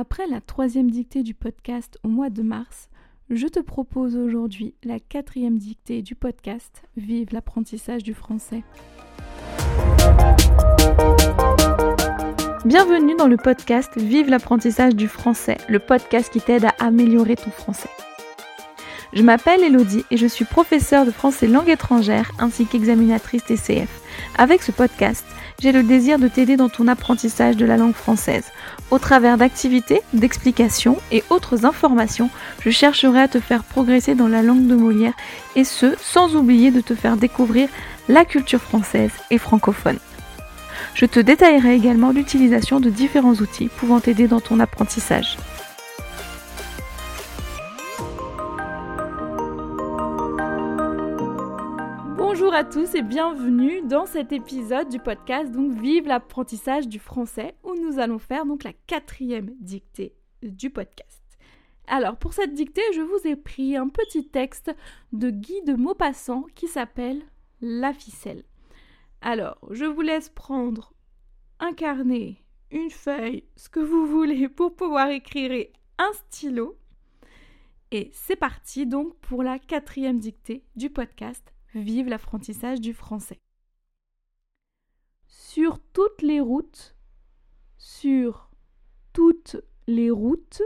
Après la troisième dictée du podcast au mois de mars, je te propose aujourd'hui la quatrième dictée du podcast Vive l'apprentissage du français. Bienvenue dans le podcast Vive l'apprentissage du français, le podcast qui t'aide à améliorer ton français. Je m'appelle Elodie et je suis professeure de français langue étrangère ainsi qu'examinatrice TCF. Avec ce podcast, j'ai le désir de t'aider dans ton apprentissage de la langue française. Au travers d'activités, d'explications et autres informations, je chercherai à te faire progresser dans la langue de Molière et ce, sans oublier de te faire découvrir la culture française et francophone. Je te détaillerai également l'utilisation de différents outils pouvant t'aider dans ton apprentissage. À tous et bienvenue dans cet épisode du podcast donc Vive l'apprentissage du français où nous allons faire donc la quatrième dictée du podcast. Alors pour cette dictée, je vous ai pris un petit texte de Guy de Maupassant qui s'appelle La ficelle. Alors, je vous laisse prendre un carnet, une feuille, ce que vous voulez pour pouvoir écrire un stylo. Et c'est parti donc pour la quatrième dictée du podcast Vive l'apprentissage du français. Sur toutes les routes, sur toutes les routes,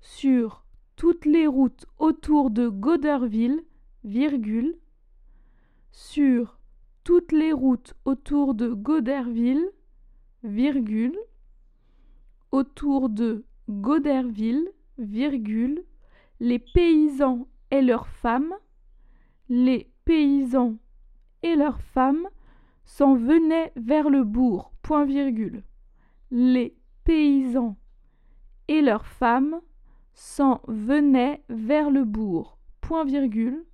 sur toutes les routes autour de Goderville, virgule, sur toutes les routes autour de Goderville, virgule, autour de Goderville, virgule, les paysans et leurs femmes, les paysans et leurs femmes s'en venaient vers le bourg. Les paysans et leurs femmes s'en venaient vers le bourg. Point virgule.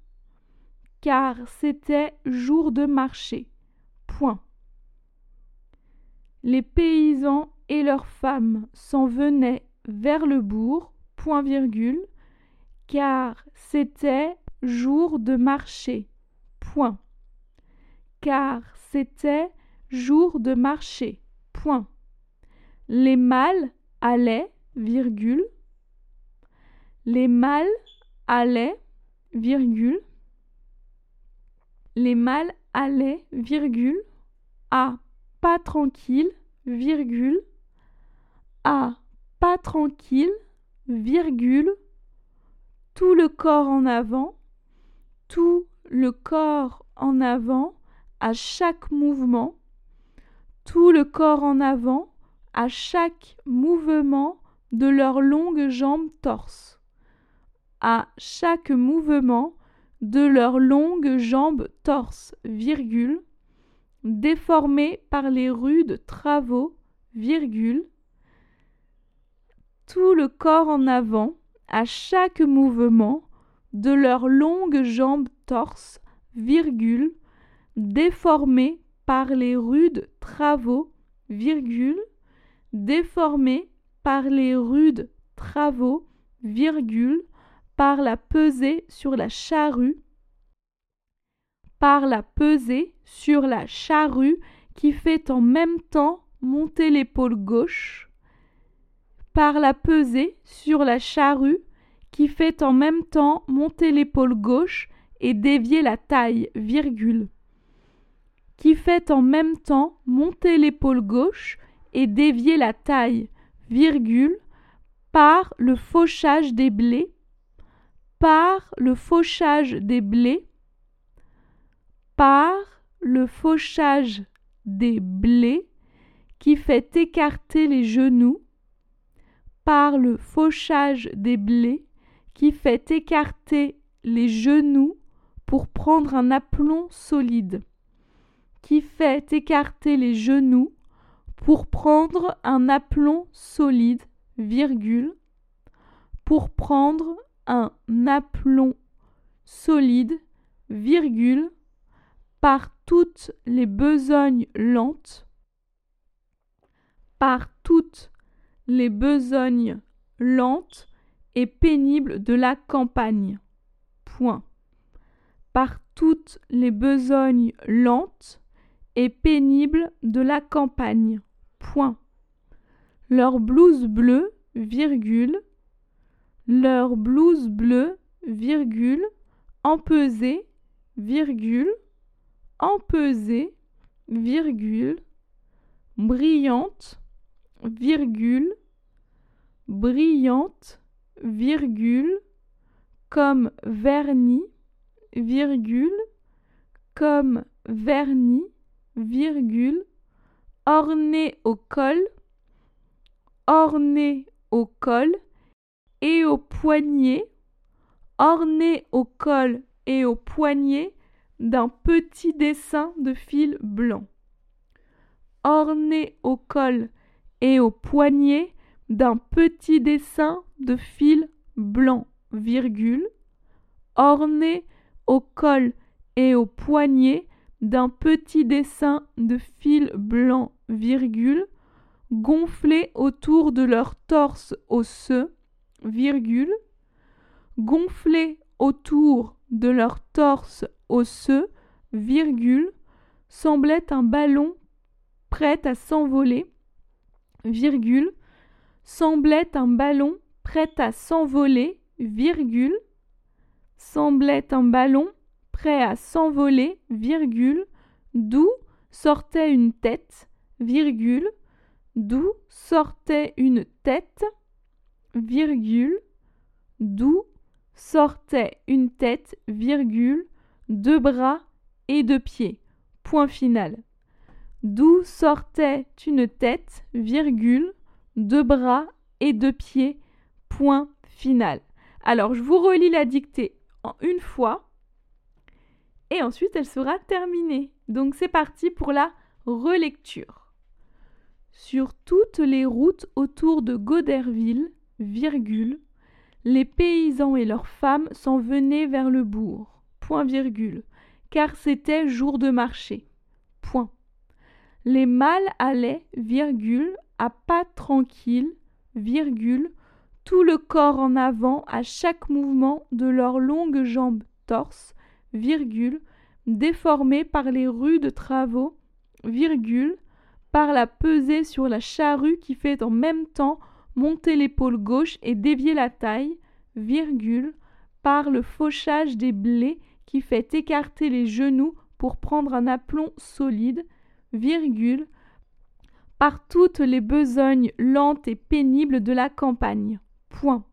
Car c'était jour de marché. Les paysans et leurs femmes s'en venaient vers le bourg. Point virgule. Car c'était jour de marché. Point. Car c'était jour de marché. Point. Les mâles allaient, virgule. Les mâles allaient, virgule. Les mâles allaient, virgule. À pas tranquille, virgule. À pas tranquille, virgule. Tout le corps en avant, tout le corps en avant à chaque mouvement, tout le corps en avant à chaque mouvement de leurs longues jambes torse, à chaque mouvement de leurs longues jambes torse, virgule, déformées par les rudes travaux, virgule, tout le corps en avant à chaque mouvement de leurs longues jambes torse, virgule, déformées par les rudes travaux, virgule, déformées par les rudes travaux, virgule, par la pesée sur la charrue, par la pesée sur la charrue qui fait en même temps monter l'épaule gauche, par la pesée sur la charrue qui fait en même temps monter l'épaule gauche et dévier la taille, virgule. Qui fait en même temps monter l'épaule gauche et dévier la taille, virgule, par le fauchage des blés, par le fauchage des blés, par le fauchage des blés, qui fait écarter les genoux, par le fauchage des blés, qui fait écarter les genoux pour prendre un aplomb solide, qui fait écarter les genoux pour prendre un aplomb solide, virgule, pour prendre un aplomb solide, virgule, par toutes les besognes lentes, par toutes les besognes lentes et pénibles de la campagne. Point. Par toutes les besognes lentes et pénibles de la campagne. Point. leur blouse bleue, virgule, leur blouse bleue, virgule, empesée, virgule, empesée, virgule, brillante, virgule, brillante, virgule, comme vernis, virgule, comme vernis, virgule, orné au col, orné au col et au poignet, orné au col et au poignet d'un petit dessin de fil blanc. Orné au col et au poignet d'un petit dessin de fil blanc, virgule, orné au col et au poignet d'un petit dessin de fil blanc, virgule, gonflé autour de leur torse osseux, virgule, gonflé autour de leur torse osseux, virgule, semblait un ballon prêt à s'envoler, virgule, semblait un ballon prêt à s'envoler, virgule, semblait un ballon prêt à s'envoler, virgule, d'où sortait une tête, virgule, d'où sortait une tête, virgule, d'où sortait une tête, virgule, deux bras et deux pieds. Point final. D'où sortait une tête, virgule, deux bras et deux pieds. Point final. Alors, je vous relis la dictée en une fois et ensuite elle sera terminée. Donc, c'est parti pour la relecture. Sur toutes les routes autour de Goderville, virgule, les paysans et leurs femmes s'en venaient vers le bourg, point virgule, car c'était jour de marché. Point. Les mâles allaient, virgule, à pas tranquille, virgule, tout le corps en avant à chaque mouvement de leurs longues jambes torse, virgule, déformées par les rudes travaux, virgule, par la pesée sur la charrue qui fait en même temps monter l'épaule gauche et dévier la taille, virgule, par le fauchage des blés qui fait écarter les genoux pour prendre un aplomb solide, virgule, par toutes les besognes lentes et pénibles de la campagne. Point.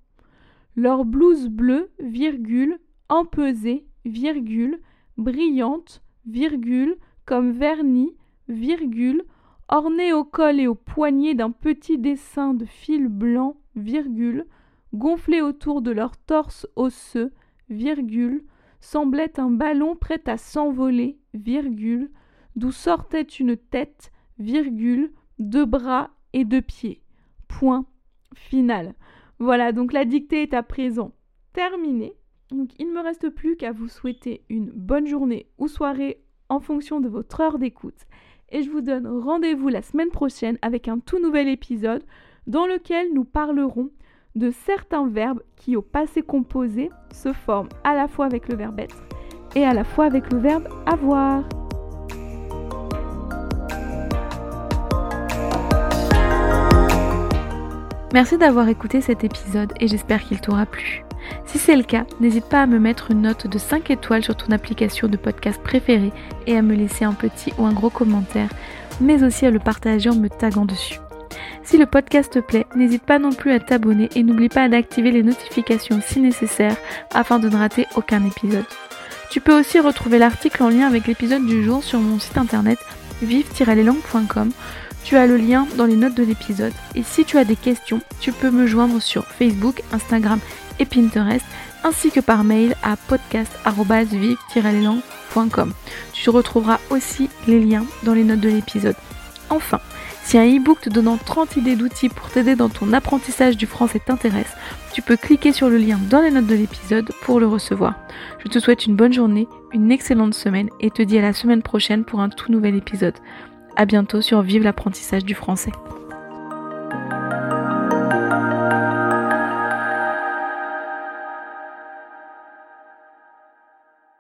Leur blouse bleue, virgule, empesée, virgule, brillante, virgule, comme vernis, virgule, ornée au col et au poignet d'un petit dessin de fil blanc, virgule, gonflé autour de leur torse osseux, virgule, semblait un ballon prêt à s'envoler, virgule, d'où sortait une tête, virgule, deux bras et deux pieds. Point final. Voilà, donc la dictée est à présent terminée. Donc il ne me reste plus qu'à vous souhaiter une bonne journée ou soirée en fonction de votre heure d'écoute et je vous donne rendez-vous la semaine prochaine avec un tout nouvel épisode dans lequel nous parlerons de certains verbes qui au passé composé se forment à la fois avec le verbe être et à la fois avec le verbe avoir. Merci d'avoir écouté cet épisode et j'espère qu'il t'aura plu. Si c'est le cas, n'hésite pas à me mettre une note de 5 étoiles sur ton application de podcast préférée et à me laisser un petit ou un gros commentaire, mais aussi à le partager en me taguant dessus. Si le podcast te plaît, n'hésite pas non plus à t'abonner et n'oublie pas d'activer les notifications si nécessaire afin de ne rater aucun épisode. Tu peux aussi retrouver l'article en lien avec l'épisode du jour sur mon site internet vive-leslangues.com. Tu as le lien dans les notes de l'épisode. Et si tu as des questions, tu peux me joindre sur Facebook, Instagram et Pinterest, ainsi que par mail à podcast.vive-leslangues.com. Tu retrouveras aussi les liens dans les notes de l'épisode. Enfin, si un e-book te donnant 30 idées d'outils pour t'aider dans ton apprentissage du français t'intéresse, tu peux cliquer sur le lien dans les notes de l'épisode pour le recevoir. Je te souhaite une bonne journée, une excellente semaine et te dis à la semaine prochaine pour un tout nouvel épisode. A bientôt sur Vive l'apprentissage du français.